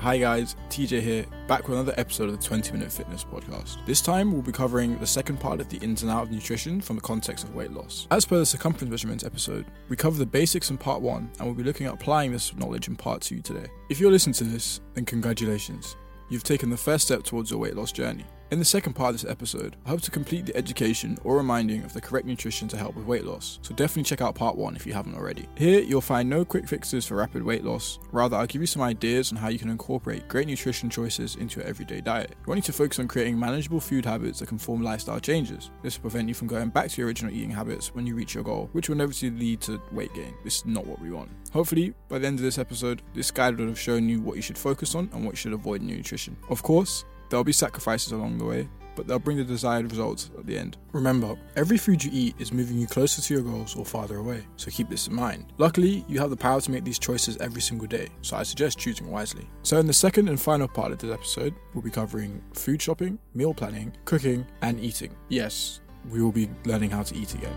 Hi guys, TJ here, back with another episode of the 20 Minute Fitness Podcast. This time we'll be covering the second part of the ins and out of nutrition from the context of weight loss. As per the circumference measurements episode, we cover the basics in part 1 and we'll be looking at applying this knowledge in part 2 today. If you're listening to this, then congratulations. You've taken the first step towards your weight loss journey. In the second part of this episode, I hope to complete the education or reminding of the correct nutrition to help with weight loss, so definitely check out part 1 if you haven't already. Here, you'll find no quick fixes for rapid weight loss, rather, I'll give you some ideas on how you can incorporate great nutrition choices into your everyday diet. You want you to focus on creating manageable food habits that can form lifestyle changes. This will prevent you from going back to your original eating habits when you reach your goal, which will inevitably lead to weight gain. This is not what we want. Hopefully, by the end of this episode, this guide will have shown you what you should focus on and what you should avoid in your nutrition. Of course, there'll be sacrifices along the way, but they'll bring the desired results at the end. Remember, every food you eat is moving you closer to your goals or farther away, so keep this in mind. Luckily, you have the power to make these choices every single day, so I suggest choosing wisely. So, in the second and final part of this episode, we'll be covering food shopping, meal planning, cooking, and eating. Yes, we will be learning how to eat again.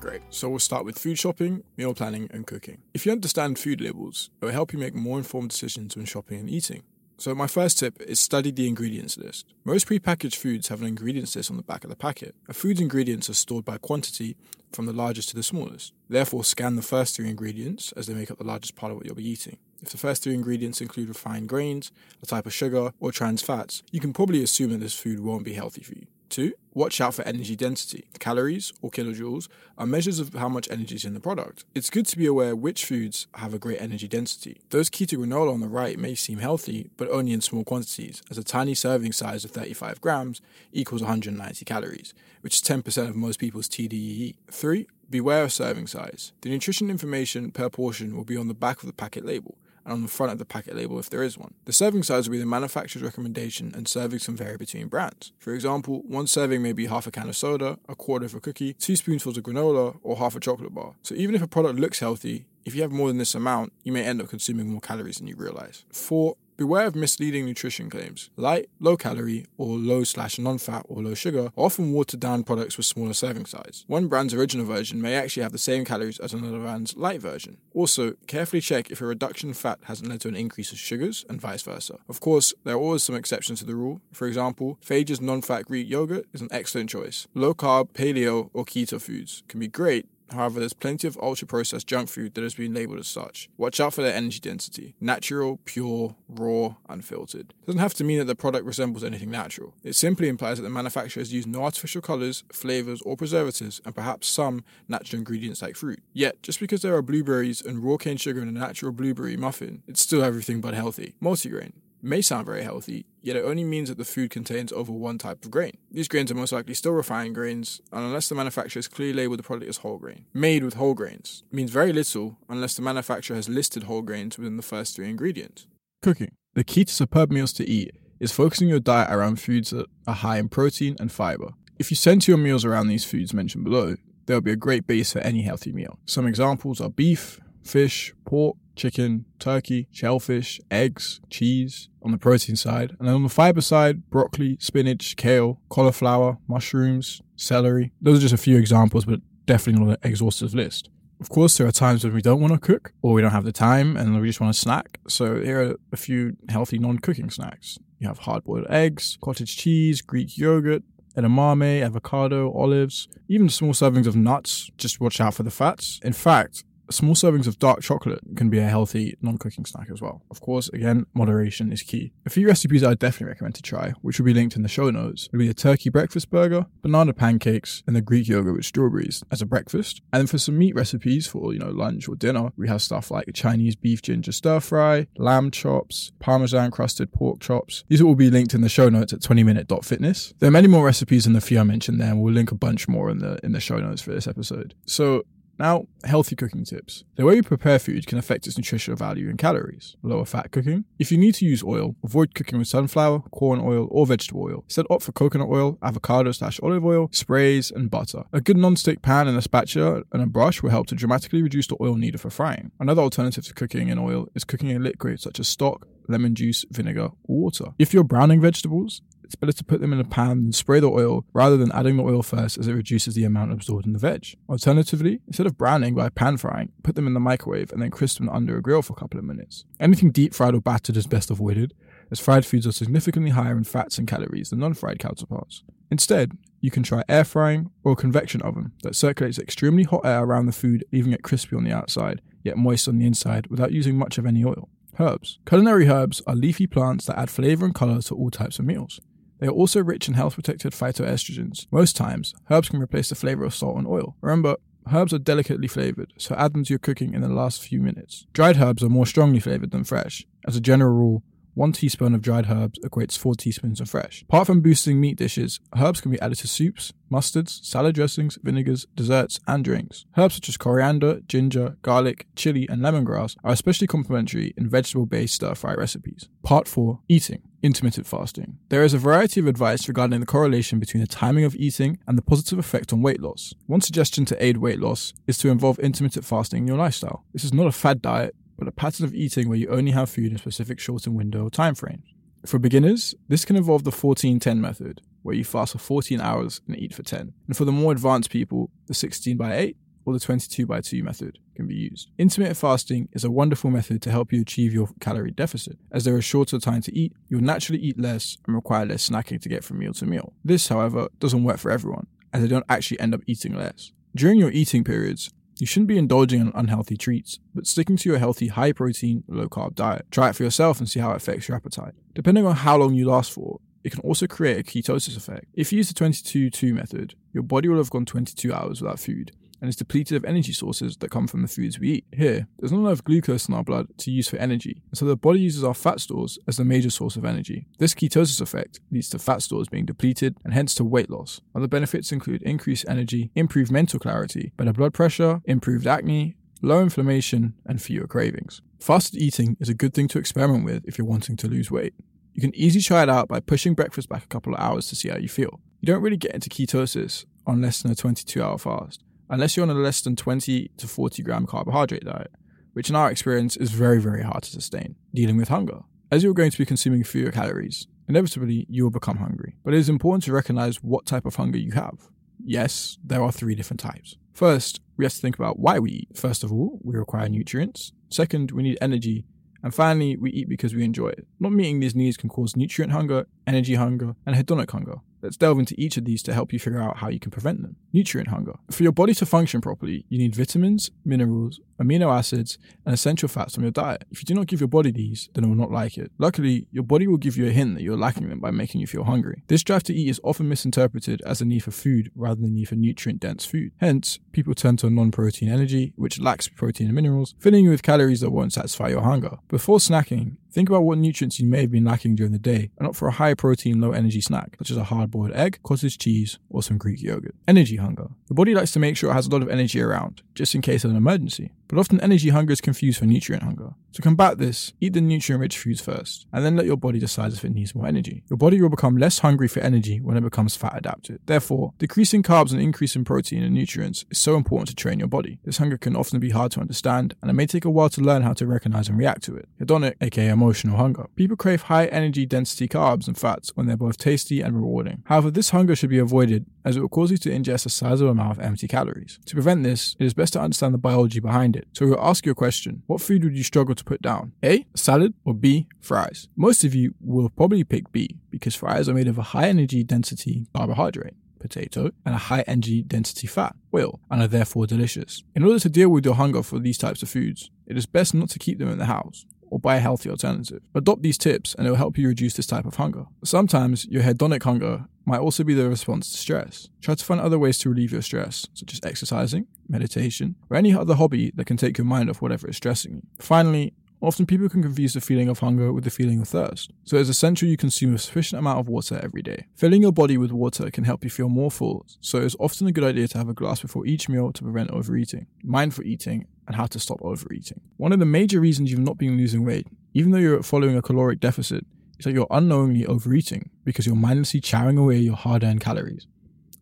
Great. So we'll start with food shopping, meal planning, and cooking. If you understand food labels, it will help you make more informed decisions when shopping and eating. So, my first tip is study the ingredients list. Most prepackaged foods have an ingredients list on the back of the packet. A food's ingredients are stored by quantity from the largest to the smallest. Therefore, scan the first three ingredients as they make up the largest part of what you'll be eating. If the first three ingredients include refined grains, a type of sugar, or trans fats, you can probably assume that this food won't be healthy for you. Two, watch out for energy density. Calories, or kilojoules, are measures of how much energy is in the product. It's good to be aware which foods have a great energy density. Those keto granola on the right may seem healthy, but only in small quantities, as a tiny serving size of 35 grams equals 190 calories, which is 10% of most people's TDEE. Three, beware of serving size. The nutrition information per portion will be on the back of the packet label and on the front of the packet label if there is one. The serving size will be the manufacturer's recommendation, and servings can vary between brands. For example, one serving may be half a can of soda, a quarter of a cookie, two spoonfuls of granola, or half a chocolate bar. So even if a product looks healthy, if you have more than this amount, you may end up consuming more calories than you realize. Four, Beware of misleading nutrition claims. Light, low calorie, or low slash non fat or low sugar are often watered down products with smaller serving size. One brand's original version may actually have the same calories as another brand's light version. Also, carefully check if a reduction in fat hasn't led to an increase of sugars and vice versa. Of course, there are always some exceptions to the rule. For example, Fage's non fat Greek yogurt is an excellent choice. Low carb, paleo, or keto foods can be great However, there's plenty of ultra processed junk food that has been labeled as such. Watch out for their energy density natural, pure, raw, unfiltered. It doesn't have to mean that the product resembles anything natural. It simply implies that the manufacturer has used no artificial colors, flavors, or preservatives, and perhaps some natural ingredients like fruit. Yet, just because there are blueberries and raw cane sugar in a natural blueberry muffin, it's still everything but healthy. Multigrain may sound very healthy, yet it only means that the food contains over one type of grain. These grains are most likely still refined grains, and unless the manufacturer has clearly labeled the product as whole grain. Made with whole grains means very little unless the manufacturer has listed whole grains within the first three ingredients. Cooking. The key to superb meals to eat is focusing your diet around foods that are high in protein and fiber. If you center your meals around these foods mentioned below, they'll be a great base for any healthy meal. Some examples are beef, fish, pork, chicken, turkey, shellfish, eggs, cheese on the protein side. And then on the fiber side, broccoli, spinach, kale, cauliflower, mushrooms, celery. Those are just a few examples, but definitely not an exhaustive list. Of course, there are times when we don't want to cook or we don't have the time and we just want to snack. So here are a few healthy non-cooking snacks. You have hard-boiled eggs, cottage cheese, Greek yogurt, edamame, avocado, olives, even small servings of nuts. Just watch out for the fats. In fact, small servings of dark chocolate can be a healthy non-cooking snack as well. Of course, again, moderation is key. A few recipes I'd definitely recommend to try, which will be linked in the show notes, would be the turkey breakfast burger, banana pancakes, and the Greek yogurt with strawberries as a breakfast. And then for some meat recipes for, you know, lunch or dinner, we have stuff like Chinese beef ginger stir fry, lamb chops, parmesan crusted pork chops. These will all be linked in the show notes at 20minute.fitness. There are many more recipes than the few I mentioned there, and we'll link a bunch more in the in the show notes for this episode. So now, healthy cooking tips. The way you prepare food can affect its nutritional value and calories. Lower fat cooking. If you need to use oil, avoid cooking with sunflower, corn oil, or vegetable oil. Instead, opt for coconut oil, avocado slash olive oil, sprays, and butter. A good non-stick pan and a spatula and a brush will help to dramatically reduce the oil needed for frying. Another alternative to cooking in oil is cooking in liquid such as stock, lemon juice, vinegar, or water. If you're browning vegetables, it's better to put them in a pan and spray the oil rather than adding the oil first as it reduces the amount absorbed in the veg. Alternatively, instead of browning by pan frying, put them in the microwave and then crisp them under a grill for a couple of minutes. Anything deep fried or battered is best avoided, as fried foods are significantly higher in fats and calories than non fried counterparts. Instead, you can try air frying or a convection oven that circulates extremely hot air around the food, leaving it crispy on the outside, yet moist on the inside without using much of any oil. Herbs. Culinary herbs are leafy plants that add flavor and color to all types of meals. They are also rich in health protected phytoestrogens. Most times, herbs can replace the flavor of salt and oil. Remember, herbs are delicately flavored, so add them to your cooking in the last few minutes. Dried herbs are more strongly flavored than fresh. As a general rule, one teaspoon of dried herbs equates four teaspoons of fresh. Apart from boosting meat dishes, herbs can be added to soups, mustards, salad dressings, vinegars, desserts, and drinks. Herbs such as coriander, ginger, garlic, chili, and lemongrass are especially complementary in vegetable based stir fry recipes. Part 4 Eating. Intermittent fasting. There is a variety of advice regarding the correlation between the timing of eating and the positive effect on weight loss. One suggestion to aid weight loss is to involve intermittent fasting in your lifestyle. This is not a fad diet, but a pattern of eating where you only have food in specific shortened window time frames. For beginners, this can involve the 14-10 method, where you fast for 14 hours and eat for 10. And for the more advanced people, the 16 by 8 or the 22 by 2 method can be used. Intermittent fasting is a wonderful method to help you achieve your calorie deficit. As there is shorter time to eat, you'll naturally eat less and require less snacking to get from meal to meal. This, however, doesn't work for everyone, as they don't actually end up eating less. During your eating periods, you shouldn't be indulging in unhealthy treats, but sticking to your healthy, high protein, low carb diet. Try it for yourself and see how it affects your appetite. Depending on how long you last for, it can also create a ketosis effect. If you use the 22 2 method, your body will have gone 22 hours without food, and is depleted of energy sources that come from the foods we eat. Here, there's not enough glucose in our blood to use for energy, so the body uses our fat stores as the major source of energy. This ketosis effect leads to fat stores being depleted and hence to weight loss. Other benefits include increased energy, improved mental clarity, better blood pressure, improved acne, low inflammation, and fewer cravings. Fasted eating is a good thing to experiment with if you're wanting to lose weight. You can easily try it out by pushing breakfast back a couple of hours to see how you feel. You don't really get into ketosis on less than a 22 hour fast unless you're on a less than 20 to 40 gram carbohydrate diet, which in our experience is very, very hard to sustain, dealing with hunger. As you're going to be consuming fewer calories, inevitably you will become hungry. But it is important to recognize what type of hunger you have. Yes, there are three different types. First, we have to think about why we eat. First of all, we require nutrients. Second, we need energy. And finally, we eat because we enjoy it. Not meeting these needs can cause nutrient hunger, energy hunger, and hedonic hunger. Let's delve into each of these to help you figure out how you can prevent them. Nutrient hunger. For your body to function properly, you need vitamins, minerals, amino acids, and essential fats from your diet. If you do not give your body these, then it will not like it. Luckily, your body will give you a hint that you're lacking them by making you feel hungry. This drive to eat is often misinterpreted as a need for food rather than a need for nutrient dense food. Hence, people turn to non protein energy, which lacks protein and minerals, filling you with calories that won't satisfy your hunger. Before snacking, Think about what nutrients you may have been lacking during the day and opt for a high protein, low energy snack, such as a hard boiled egg, cottage cheese, or some Greek yogurt. Energy hunger. Your body likes to make sure it has a lot of energy around, just in case of an emergency. But often energy hunger is confused for nutrient hunger. To combat this, eat the nutrient rich foods first, and then let your body decide if it needs more energy. Your body will become less hungry for energy when it becomes fat adapted. Therefore, decreasing carbs and increasing protein and nutrients is so important to train your body. This hunger can often be hard to understand, and it may take a while to learn how to recognize and react to it. Hedonic, aka emotional hunger. People crave high energy density carbs and fats when they're both tasty and rewarding. However, this hunger should be avoided as it will cause you to ingest a sizable amount of empty calories. To prevent this, it is best to understand the biology behind it. So we'll ask you a question. What food would you struggle to put down? A. Salad or B. Fries? Most of you will probably pick B because fries are made of a high energy density carbohydrate potato, and a high energy density fat, oil, and are therefore delicious. In order to deal with your hunger for these types of foods, it is best not to keep them in the house or buy a healthy alternative. Adopt these tips and it will help you reduce this type of hunger. Sometimes your hedonic hunger might also be the response to stress. Try to find other ways to relieve your stress, such as exercising, meditation, or any other hobby that can take your mind off whatever is stressing you. Finally, Often people can confuse the feeling of hunger with the feeling of thirst, so it's essential you consume a sufficient amount of water every day. Filling your body with water can help you feel more full, so it's often a good idea to have a glass before each meal to prevent overeating. Mindful eating and how to stop overeating. One of the major reasons you've not been losing weight, even though you're following a caloric deficit, is that you're unknowingly overeating because you're mindlessly chowing away your hard earned calories.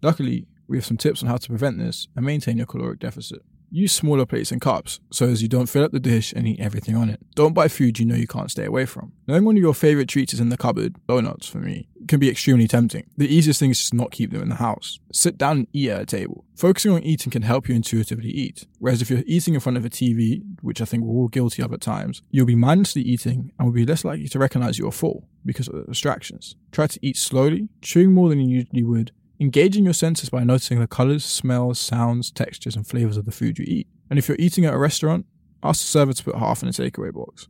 Luckily, we have some tips on how to prevent this and maintain your caloric deficit. Use smaller plates and cups so as you don't fill up the dish and eat everything on it. Don't buy food you know you can't stay away from. Knowing one of your favorite treats is in the cupboard, donuts for me, can be extremely tempting. The easiest thing is just not keep them in the house. Sit down and eat at a table. Focusing on eating can help you intuitively eat. Whereas if you're eating in front of a TV, which I think we're all guilty of at times, you'll be mindlessly eating and will be less likely to recognize you are full because of the distractions. Try to eat slowly, chewing more than you usually would, engaging your senses by noticing the colors, smells, sounds, textures, and flavors of the food you eat. And if you're eating at a restaurant, ask the server to put half in a takeaway box.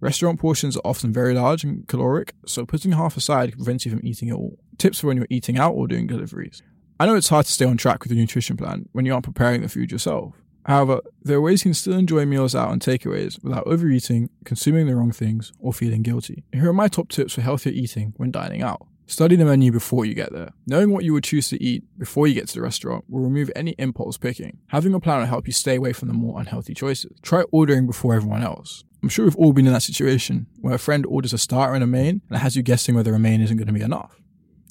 Restaurant portions are often very large and caloric, so putting half aside prevents you from eating it all. Tips for when you're eating out or doing deliveries. I know it's hard to stay on track with your nutrition plan when you aren't preparing the food yourself. However, there are ways you can still enjoy meals out and takeaways without overeating, consuming the wrong things, or feeling guilty. Here are my top tips for healthier eating when dining out. Study the menu before you get there. Knowing what you would choose to eat before you get to the restaurant will remove any impulse picking. Having a plan will help you stay away from the more unhealthy choices. Try ordering before everyone else. I'm sure we've all been in that situation where a friend orders a starter and a main and it has you guessing whether a main isn't going to be enough.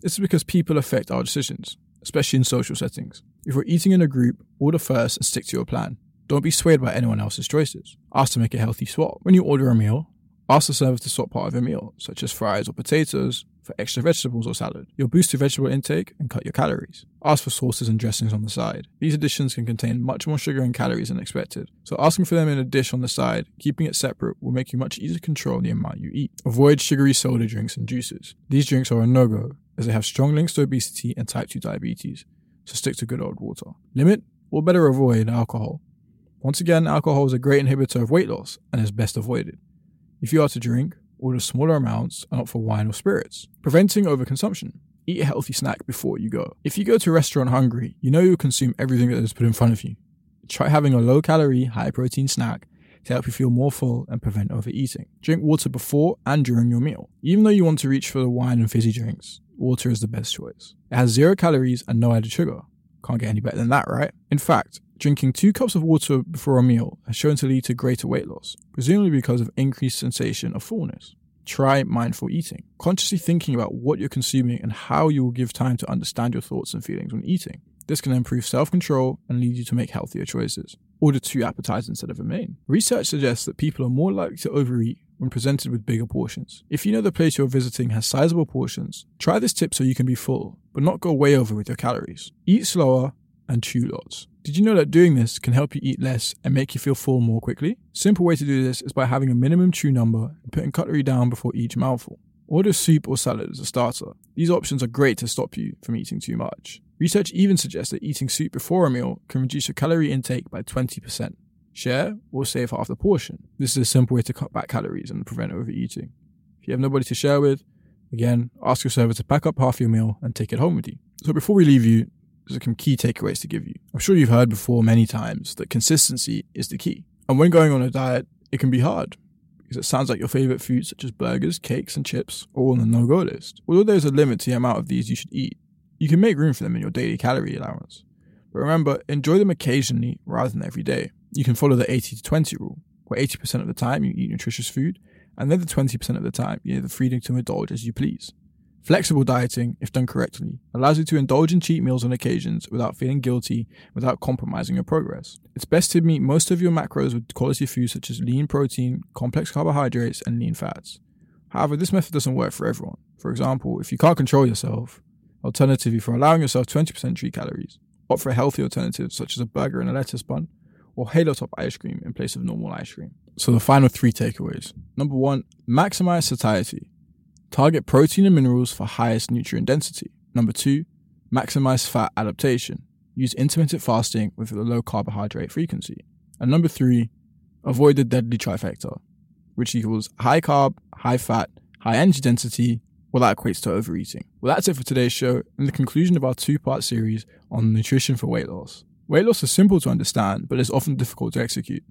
This is because people affect our decisions, especially in social settings. If we're eating in a group, order first and stick to your plan. Don't be swayed by anyone else's choices. Ask to make a healthy swap. When you order a meal, ask the server to swap part of your meal, such as fries or potatoes, for extra vegetables or salad. You'll boost your vegetable intake and cut your calories. Ask for sauces and dressings on the side. These additions can contain much more sugar and calories than expected, so asking for them in a dish on the side, keeping it separate, will make you much easier to control the amount you eat. Avoid sugary soda drinks and juices. These drinks are a no go, as they have strong links to obesity and type 2 diabetes, so stick to good old water. Limit, or better avoid, alcohol. Once again, alcohol is a great inhibitor of weight loss and is best avoided. If you are to drink, order smaller amounts and opt for wine or spirits. Preventing overconsumption. Eat a healthy snack before you go. If you go to a restaurant hungry, you know you'll consume everything that is put in front of you. Try having a low calorie, high protein snack to help you feel more full and prevent overeating. Drink water before and during your meal. Even though you want to reach for the wine and fizzy drinks, water is the best choice. It has zero calories and no added sugar. Can't get any better than that, right? In fact, drinking two cups of water before a meal has shown to lead to greater weight loss, presumably because of increased sensation of fullness. Try mindful eating. Consciously thinking about what you're consuming and how you will give time to understand your thoughts and feelings when eating. This can improve self control and lead you to make healthier choices. Order two appetizers instead of a main. Research suggests that people are more likely to overeat when presented with bigger portions. If you know the place you're visiting has sizable portions, try this tip so you can be full, but not go way over with your calories. Eat slower and chew lots. Did you know that doing this can help you eat less and make you feel full more quickly? Simple way to do this is by having a minimum chew number and putting cutlery down before each mouthful. Order soup or salad as a starter. These options are great to stop you from eating too much. Research even suggests that eating soup before a meal can reduce your calorie intake by 20%. Share or save half the portion. This is a simple way to cut back calories and prevent overeating. If you have nobody to share with, again, ask your server to pack up half your meal and take it home with you. So before we leave you, some key takeaways to give you. I'm sure you've heard before many times that consistency is the key. And when going on a diet, it can be hard because it sounds like your favorite foods, such as burgers, cakes, and chips, are all on the no go list. Although there's a limit to the amount of these you should eat, you can make room for them in your daily calorie allowance. But remember, enjoy them occasionally rather than every day. You can follow the 80 to 20 rule, where 80% of the time you eat nutritious food, and then the 20% of the time you have the freedom to indulge as you please. Flexible dieting, if done correctly, allows you to indulge in cheat meals on occasions without feeling guilty, without compromising your progress. It's best to meet most of your macros with quality foods such as lean protein, complex carbohydrates, and lean fats. However, this method doesn't work for everyone. For example, if you can't control yourself, alternatively, for allowing yourself 20% treat calories, opt for a healthy alternative such as a burger and a lettuce bun, or Halo Top ice cream in place of normal ice cream. So the final three takeaways. Number one, maximize satiety. Target protein and minerals for highest nutrient density. Number two, maximize fat adaptation. Use intermittent fasting with a low carbohydrate frequency. And number three, avoid the deadly trifecta, which equals high carb, high fat, high energy density, well, that equates to overeating. Well, that's it for today's show and the conclusion of our two part series on nutrition for weight loss. Weight loss is simple to understand, but it's often difficult to execute,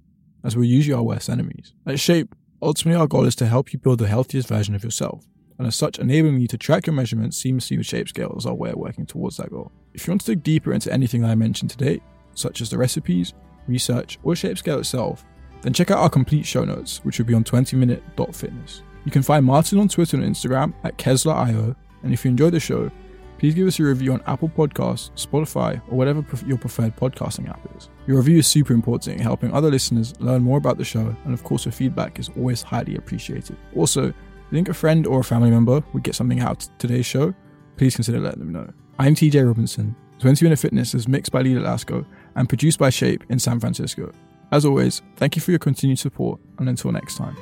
as we're usually our worst enemies. At Shape, ultimately our goal is to help you build the healthiest version of yourself and as such enabling you to track your measurements seamlessly with ShapeScale is our way of working towards that goal. If you want to dig deeper into anything that I mentioned today, such as the recipes, research, or ShapeScale itself, then check out our complete show notes, which will be on 20minute.fitness. You can find Martin on Twitter and Instagram at KesslerIO, and if you enjoyed the show, please give us a review on Apple Podcasts, Spotify, or whatever your preferred podcasting app is. Your review is super important in helping other listeners learn more about the show, and of course, your feedback is always highly appreciated. Also, you think a friend or a family member would get something out of today's show, please consider letting them know. I'm TJ Robinson. 20 Minute Fitness is mixed by Lila Lasco and produced by Shape in San Francisco. As always, thank you for your continued support, and until next time.